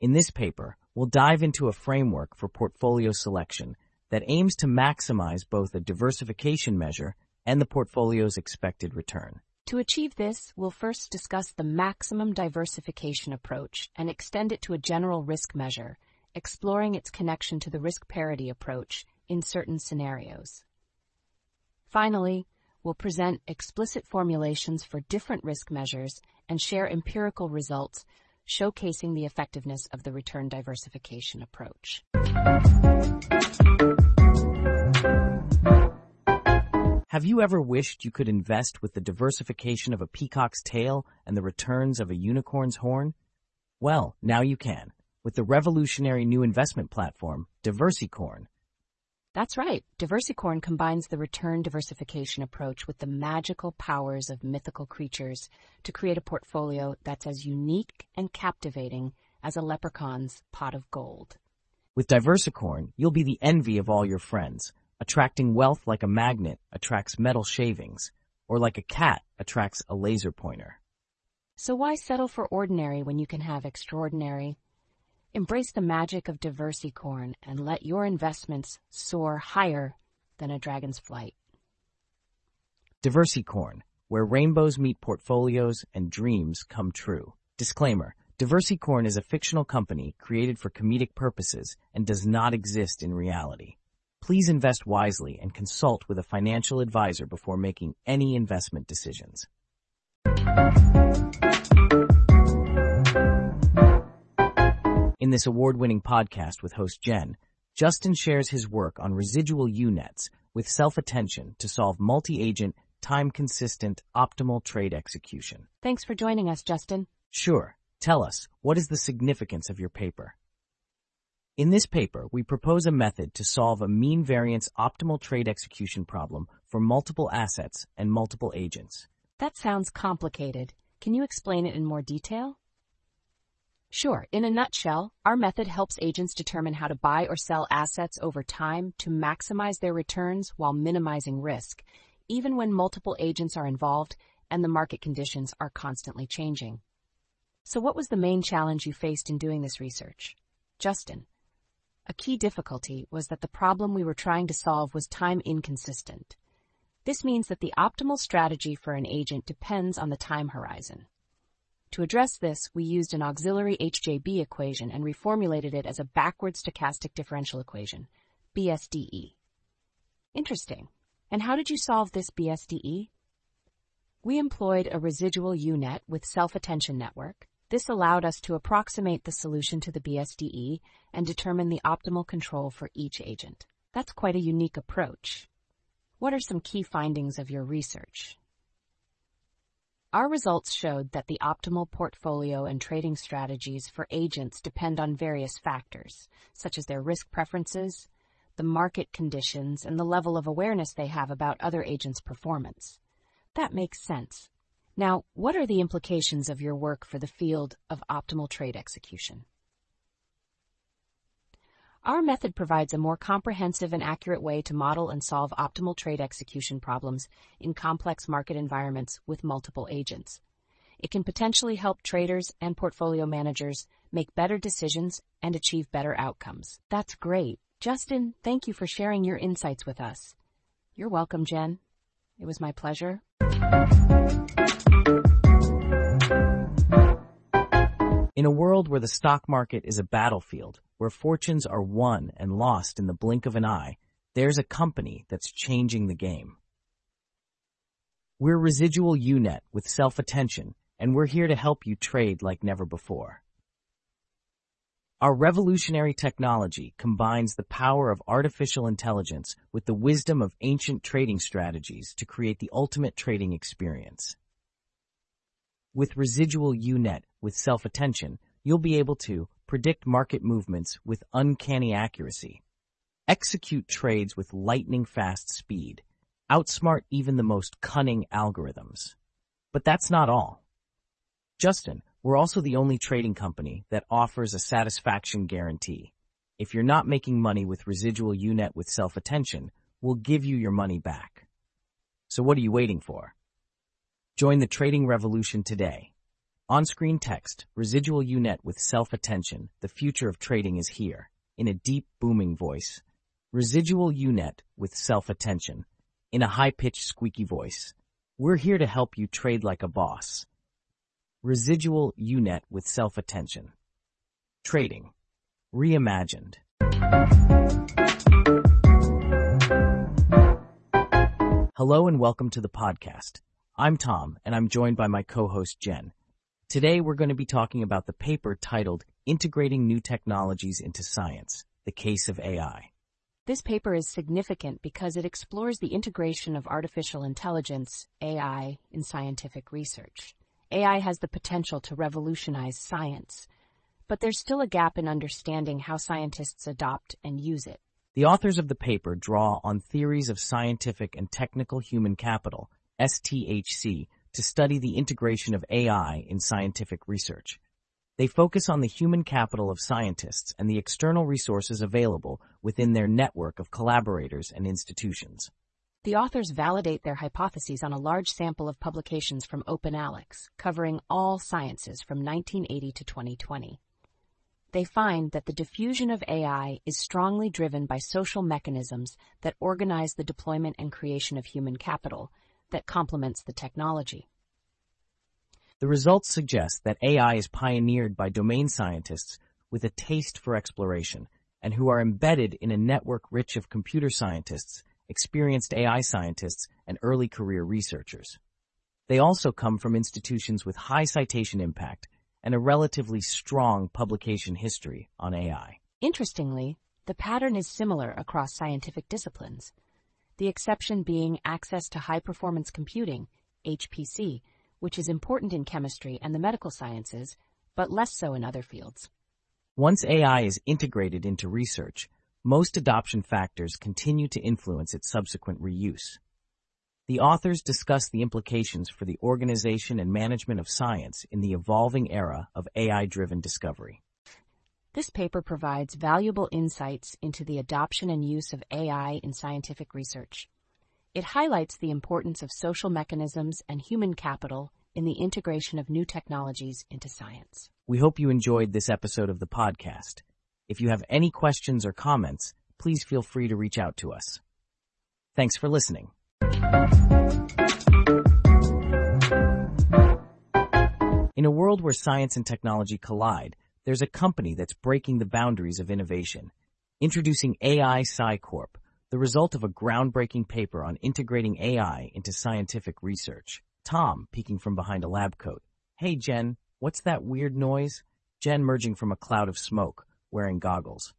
In this paper, we'll dive into a framework for portfolio selection that aims to maximize both a diversification measure and the portfolio's expected return. To achieve this, we'll first discuss the maximum diversification approach and extend it to a general risk measure, exploring its connection to the risk parity approach in certain scenarios. Finally, we'll present explicit formulations for different risk measures and share empirical results showcasing the effectiveness of the return diversification approach. Have you ever wished you could invest with the diversification of a peacock's tail and the returns of a unicorn's horn? Well, now you can, with the revolutionary new investment platform, Diversicorn. That's right. Diversicorn combines the return diversification approach with the magical powers of mythical creatures to create a portfolio that's as unique and captivating as a leprechaun's pot of gold. With Diversicorn, you'll be the envy of all your friends, Attracting wealth like a magnet attracts metal shavings, or like a cat attracts a laser pointer. So why settle for ordinary when you can have extraordinary? Embrace the magic of Diversicorn and let your investments soar higher than a dragon's flight. Diversicorn, where rainbows meet portfolios and dreams come true. Disclaimer. Diversicorn is a fictional company created for comedic purposes and does not exist in reality. Please invest wisely and consult with a financial advisor before making any investment decisions. In this award-winning podcast with host Jen, Justin shares his work on residual U-nets with self-attention to solve multi-agent, time-consistent, optimal trade execution. Thanks for joining us, Justin. Sure. Tell us, what is the significance of your paper? In this paper, we propose a method to solve a mean variance optimal trade execution problem for multiple assets and multiple agents. That sounds complicated. Can you explain it in more detail? Sure. In a nutshell, our method helps agents determine how to buy or sell assets over time to maximize their returns while minimizing risk, even when multiple agents are involved and the market conditions are constantly changing. So what was the main challenge you faced in doing this research? Justin. A key difficulty was that the problem we were trying to solve was time inconsistent. This means that the optimal strategy for an agent depends on the time horizon. To address this, we used an auxiliary HJB equation and reformulated it as a backward stochastic differential equation, BSDE. Interesting. And how did you solve this BSDE? We employed a residual U-net with self-attention network, this allowed us to approximate the solution to the BSDE and determine the optimal control for each agent. That's quite a unique approach. What are some key findings of your research? Our results showed that the optimal portfolio and trading strategies for agents depend on various factors, such as their risk preferences, the market conditions, and the level of awareness they have about other agents' performance. That makes sense. Now, what are the implications of your work for the field of optimal trade execution? Our method provides a more comprehensive and accurate way to model and solve optimal trade execution problems in complex market environments with multiple agents. It can potentially help traders and portfolio managers make better decisions and achieve better outcomes. That's great. Justin, thank you for sharing your insights with us. You're welcome, Jen. It was my pleasure. In a world where the stock market is a battlefield, where fortunes are won and lost in the blink of an eye, there's a company that's changing the game. We're Residual U-net with self-attention, and we're here to help you trade like never before. Our revolutionary technology combines the power of artificial intelligence with the wisdom of ancient trading strategies to create the ultimate trading experience. With Residual U-net with self-attention, you'll be able to predict market movements with uncanny accuracy, execute trades with lightning-fast speed, outsmart even the most cunning algorithms. But that's not all. Justin, we're also the only trading company that offers a satisfaction guarantee. If you're not making money with Residual U-net with self-attention, we'll give you your money back. So what are you waiting for? Join the trading revolution today. On-screen text, residual UNET with self-attention, the future of trading is here, in a deep, booming voice. Residual UNET with self-attention, in a high-pitched, squeaky voice. We're here to help you trade like a boss. Residual UNET with self-attention. Trading. Reimagined. Hello and welcome to the podcast. I'm Tom, and I'm joined by my co-host Jen. Today we're going to be talking about the paper titled Integrating New Technologies into Science, the Case of AI. This paper is significant because it explores the integration of artificial intelligence, AI, in scientific research. AI has the potential to revolutionize science, but there's still a gap in understanding how scientists adopt and use it. The authors of the paper draw on theories of scientific and technical human capital, STHC, to study the integration of AI in scientific research. They focus on the human capital of scientists and the external resources available within their network of collaborators and institutions. The authors validate their hypotheses on a large sample of publications from OpenAlex, covering all sciences from 1980 to 2020 they find that the diffusion of AI is strongly driven by social mechanisms that organize the deployment and creation of human capital that complements the technology. The results suggest that AI is pioneered by domain scientists with a taste for exploration and who are embedded in a network rich of computer scientists, experienced AI scientists, and early career researchers. They also come from institutions with high citation impact and a relatively strong publication history on AI. Interestingly, the pattern is similar across scientific disciplines, the exception being access to high performance computing, HPC, which is important in chemistry and the medical sciences, but less so in other fields. Once AI is integrated into research, most adoption factors continue to influence its subsequent reuse. The authors discuss the implications for the organization and management of science in the evolving era of AI-driven discovery. This paper provides valuable insights into the adoption and use of AI in scientific research. It highlights the importance of social mechanisms and human capital in the integration of new technologies into science. We hope you enjoyed this episode of the podcast. If you have any questions or comments, please feel free to reach out to us. Thanks for listening. In a world where science and technology collide, there's a company that's breaking the boundaries of innovation. Introducing AI SciCorp, the result of a groundbreaking paper on integrating AI into scientific research. Tom, peeking from behind a lab coat. Hey Jen, what's that weird noise? Jen merging from a cloud of smoke, wearing goggles.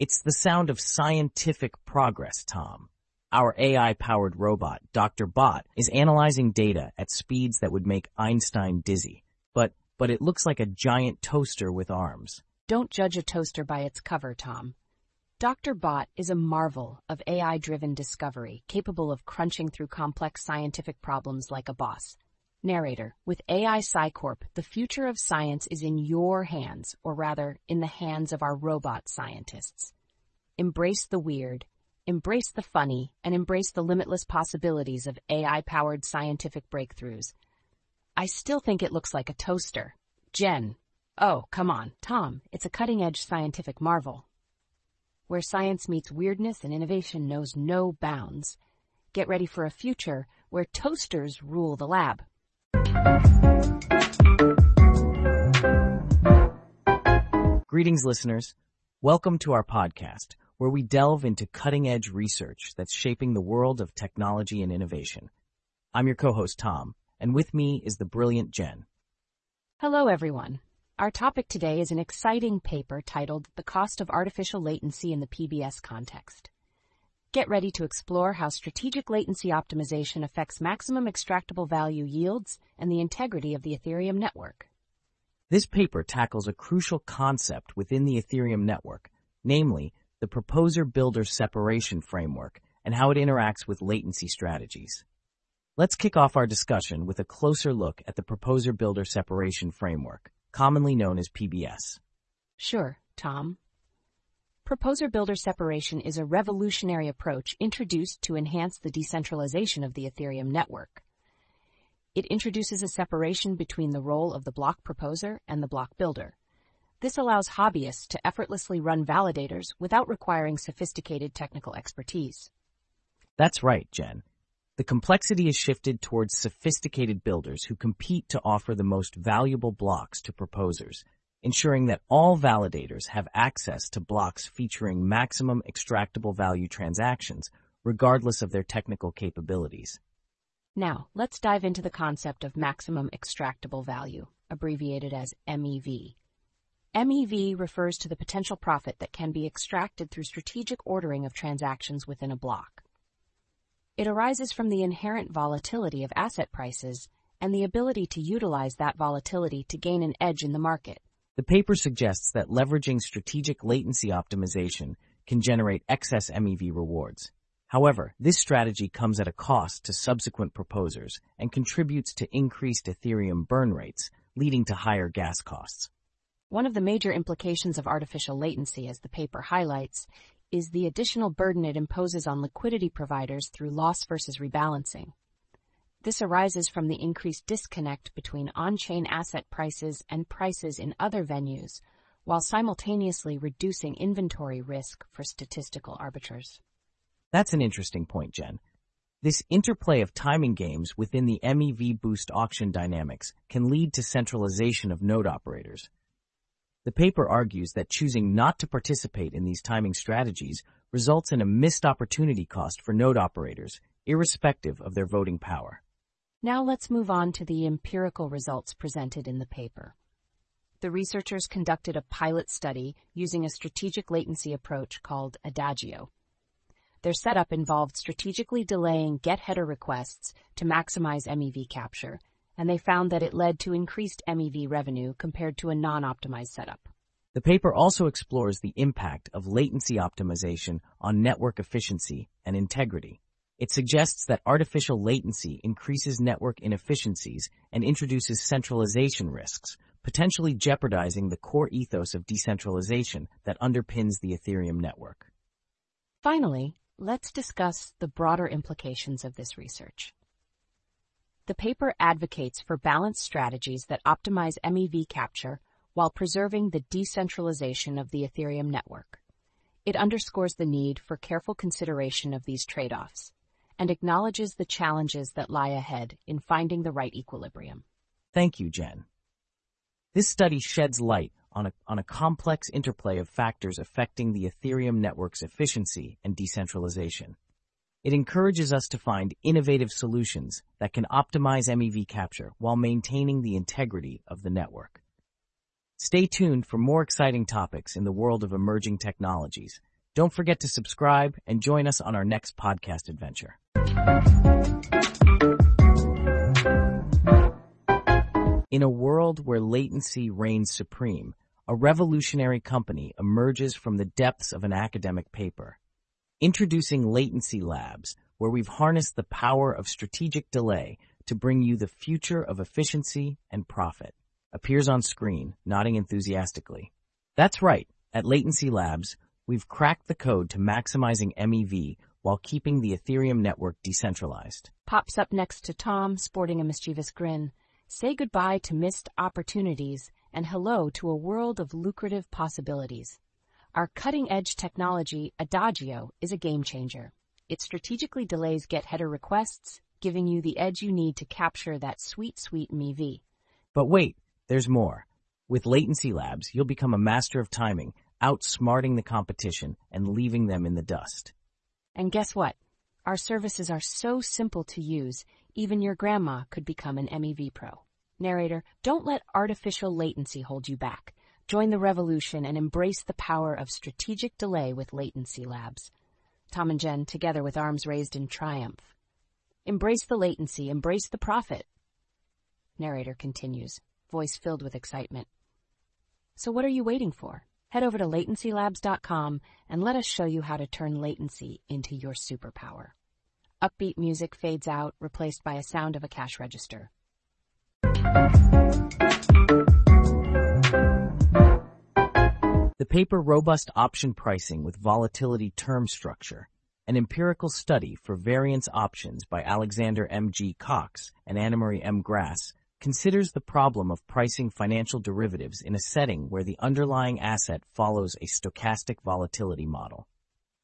It's the sound of scientific progress, Tom. Our AI-powered robot, Dr. Bot, is analyzing data at speeds that would make Einstein dizzy. But, but it looks like a giant toaster with arms. Don't judge a toaster by its cover, Tom. Dr. Bot is a marvel of AI-driven discovery, capable of crunching through complex scientific problems like a boss. Narrator, with AI SciCorp, the future of science is in your hands, or rather, in the hands of our robot scientists. Embrace the weird, embrace the funny, and embrace the limitless possibilities of AI-powered scientific breakthroughs. I still think it looks like a toaster. Jen. Oh, come on, Tom, it's a cutting-edge scientific marvel. Where science meets weirdness and innovation knows no bounds. Get ready for a future where toasters rule the lab. Greetings, listeners. Welcome to our podcast where we delve into cutting edge research that's shaping the world of technology and innovation. I'm your co-host Tom, and with me is the brilliant Jen. Hello everyone. Our topic today is an exciting paper titled The Cost of Artificial Latency in the PBS Context. Get ready to explore how strategic latency optimization affects maximum extractable value yields and the integrity of the Ethereum network. This paper tackles a crucial concept within the Ethereum network, namely the proposer-builder separation framework, and how it interacts with latency strategies. Let's kick off our discussion with a closer look at the proposer-builder separation framework, commonly known as PBS. Sure, Tom. Proposer-builder separation is a revolutionary approach introduced to enhance the decentralization of the Ethereum network. It introduces a separation between the role of the block proposer and the block builder. This allows hobbyists to effortlessly run validators without requiring sophisticated technical expertise. That's right, Jen. The complexity is shifted towards sophisticated builders who compete to offer the most valuable blocks to proposers, ensuring that all validators have access to blocks featuring maximum extractable value transactions, regardless of their technical capabilities. Now, let's dive into the concept of maximum extractable value, abbreviated as MEV. MEV refers to the potential profit that can be extracted through strategic ordering of transactions within a block. It arises from the inherent volatility of asset prices and the ability to utilize that volatility to gain an edge in the market. The paper suggests that leveraging strategic latency optimization can generate excess MEV rewards. However, this strategy comes at a cost to subsequent proposers and contributes to increased Ethereum burn rates, leading to higher gas costs. One of the major implications of artificial latency, as the paper highlights, is the additional burden it imposes on liquidity providers through loss versus rebalancing. This arises from the increased disconnect between on-chain asset prices and prices in other venues, while simultaneously reducing inventory risk for statistical arbiters. That's an interesting point, Jen. This interplay of timing games within the MEV boost auction dynamics can lead to centralization of node operators. The paper argues that choosing not to participate in these timing strategies results in a missed opportunity cost for node operators, irrespective of their voting power. Now let's move on to the empirical results presented in the paper. The researchers conducted a pilot study using a strategic latency approach called Adagio. Their setup involved strategically delaying get header requests to maximize MEV capture and they found that it led to increased MEV revenue compared to a non-optimized setup. The paper also explores the impact of latency optimization on network efficiency and integrity. It suggests that artificial latency increases network inefficiencies and introduces centralization risks, potentially jeopardizing the core ethos of decentralization that underpins the Ethereum network. Finally, let's discuss the broader implications of this research. The paper advocates for balanced strategies that optimize MEV capture while preserving the decentralization of the Ethereum network. It underscores the need for careful consideration of these trade-offs and acknowledges the challenges that lie ahead in finding the right equilibrium. Thank you, Jen. This study sheds light on a, on a complex interplay of factors affecting the Ethereum network's efficiency and decentralization. It encourages us to find innovative solutions that can optimize MEV capture while maintaining the integrity of the network. Stay tuned for more exciting topics in the world of emerging technologies. Don't forget to subscribe and join us on our next podcast adventure. In a world where latency reigns supreme, a revolutionary company emerges from the depths of an academic paper. Introducing Latency Labs, where we've harnessed the power of strategic delay to bring you the future of efficiency and profit. Appears on screen, nodding enthusiastically. That's right. At Latency Labs, we've cracked the code to maximizing MEV while keeping the Ethereum network decentralized. Pops up next to Tom, sporting a mischievous grin. Say goodbye to missed opportunities and hello to a world of lucrative possibilities. Our cutting-edge technology, Adagio, is a game changer. It strategically delays get header requests, giving you the edge you need to capture that sweet, sweet MEV. But wait, there's more. With Latency Labs, you'll become a master of timing, outsmarting the competition and leaving them in the dust. And guess what? Our services are so simple to use, even your grandma could become an MEV pro. Narrator, don't let artificial latency hold you back. Join the revolution and embrace the power of strategic delay with Latency Labs. Tom and Jen together with arms raised in triumph. Embrace the latency, embrace the profit. Narrator continues, voice filled with excitement. So what are you waiting for? Head over to latencylabs.com and let us show you how to turn latency into your superpower. Upbeat music fades out, replaced by a sound of a cash register. The paper robust option pricing with volatility term structure An empirical study for variance options by Alexander M. G. Cox and Annemarie M. Grass considers the problem of pricing financial derivatives in a setting where the underlying asset follows a stochastic volatility model.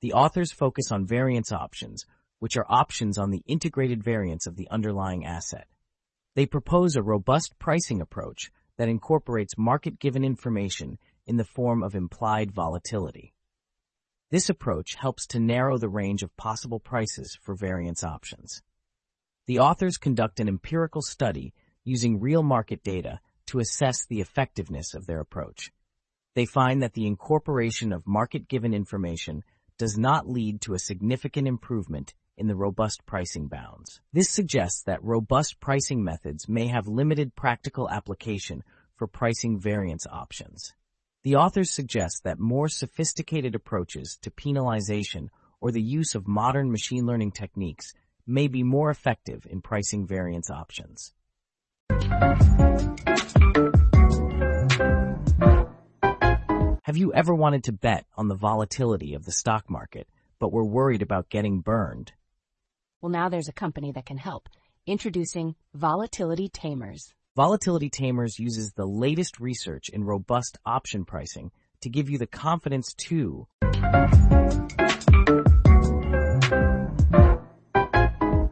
The authors focus on variance options, which are options on the integrated variance of the underlying asset. They propose a robust pricing approach that incorporates market-given information in the form of implied volatility. This approach helps to narrow the range of possible prices for variance options. The authors conduct an empirical study using real market data to assess the effectiveness of their approach. They find that the incorporation of market-given information does not lead to a significant improvement in the robust pricing bounds. This suggests that robust pricing methods may have limited practical application for pricing variance options. The authors suggest that more sophisticated approaches to penalization or the use of modern machine learning techniques may be more effective in pricing variance options. Have you ever wanted to bet on the volatility of the stock market, but were worried about getting burned? Well, now there's a company that can help. Introducing Volatility Tamers. Volatility Tamers uses the latest research in robust option pricing to give you the confidence to